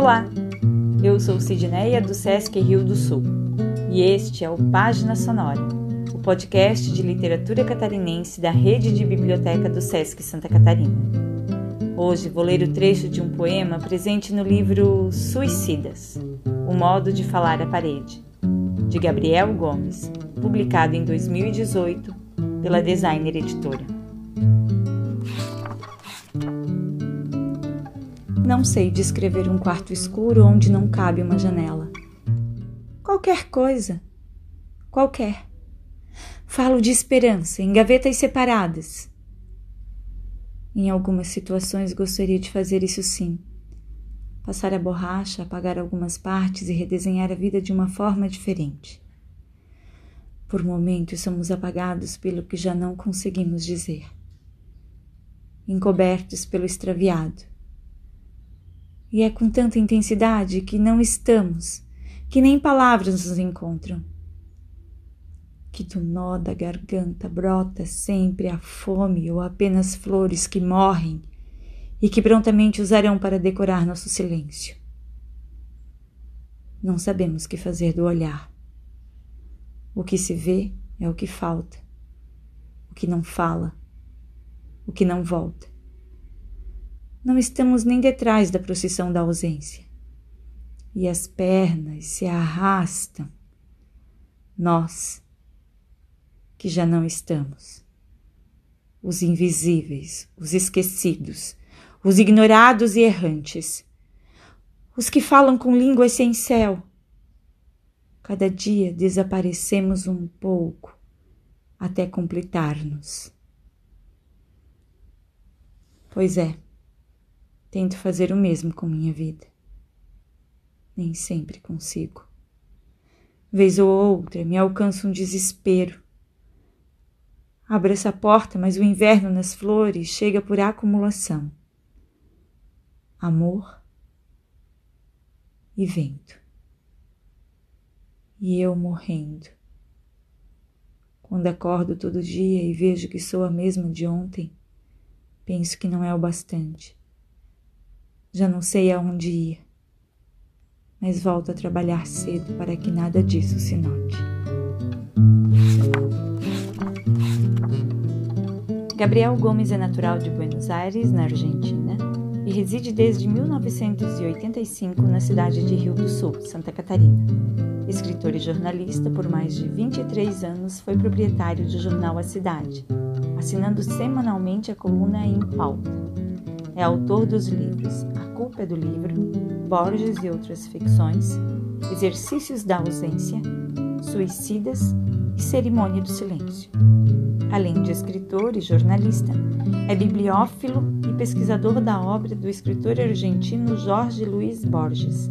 Olá, eu sou Sidneia do Sesc Rio do Sul e este é o Página Sonora, o podcast de literatura catarinense da rede de biblioteca do Sesc Santa Catarina. Hoje vou ler o trecho de um poema presente no livro Suicidas O Modo de Falar à Parede, de Gabriel Gomes, publicado em 2018 pela Designer Editora. Não sei descrever um quarto escuro onde não cabe uma janela. Qualquer coisa. Qualquer. Falo de esperança em gavetas separadas. Em algumas situações gostaria de fazer isso sim. Passar a borracha, apagar algumas partes e redesenhar a vida de uma forma diferente. Por momentos somos apagados pelo que já não conseguimos dizer, encobertos pelo extraviado e é com tanta intensidade que não estamos, que nem palavras nos encontram. Que do nó da garganta brota sempre a fome ou apenas flores que morrem e que prontamente usarão para decorar nosso silêncio. Não sabemos que fazer do olhar. O que se vê é o que falta, o que não fala, o que não volta. Não estamos nem detrás da procissão da ausência. E as pernas se arrastam. Nós, que já não estamos. Os invisíveis, os esquecidos, os ignorados e errantes, os que falam com línguas sem céu. Cada dia desaparecemos um pouco até completar-nos. Pois é. Tento fazer o mesmo com minha vida. Nem sempre consigo. Vez ou outra me alcança um desespero. Abro essa porta, mas o inverno nas flores chega por acumulação. Amor e vento. E eu morrendo. Quando acordo todo dia e vejo que sou a mesma de ontem, penso que não é o bastante. Já não sei aonde ir, mas volto a trabalhar cedo para que nada disso se note. Gabriel Gomes é natural de Buenos Aires, na Argentina, e reside desde 1985 na cidade de Rio do Sul, Santa Catarina. Escritor e jornalista, por mais de 23 anos foi proprietário do jornal A Cidade, assinando semanalmente a coluna Em Pauta. É autor dos livros A Culpa é do Livro, Borges e Outras Ficções, Exercícios da Ausência, Suicidas e Cerimônia do Silêncio. Além de escritor e jornalista, é bibliófilo e pesquisador da obra do escritor argentino Jorge Luiz Borges.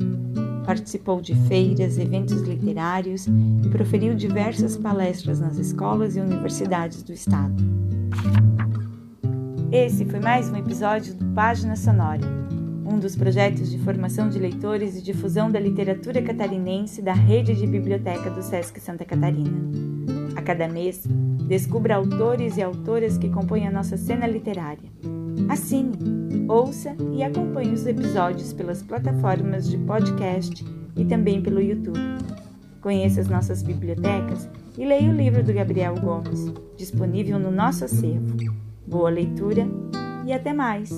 Participou de feiras, eventos literários e proferiu diversas palestras nas escolas e universidades do estado. Esse foi mais um episódio do Página Sonora, um dos projetos de formação de leitores e difusão da literatura catarinense da rede de biblioteca do Sesc Santa Catarina. A cada mês, descubra autores e autoras que compõem a nossa cena literária. Assine, ouça e acompanhe os episódios pelas plataformas de podcast e também pelo YouTube. Conheça as nossas bibliotecas e leia o livro do Gabriel Gomes, disponível no nosso acervo. Boa leitura e até mais!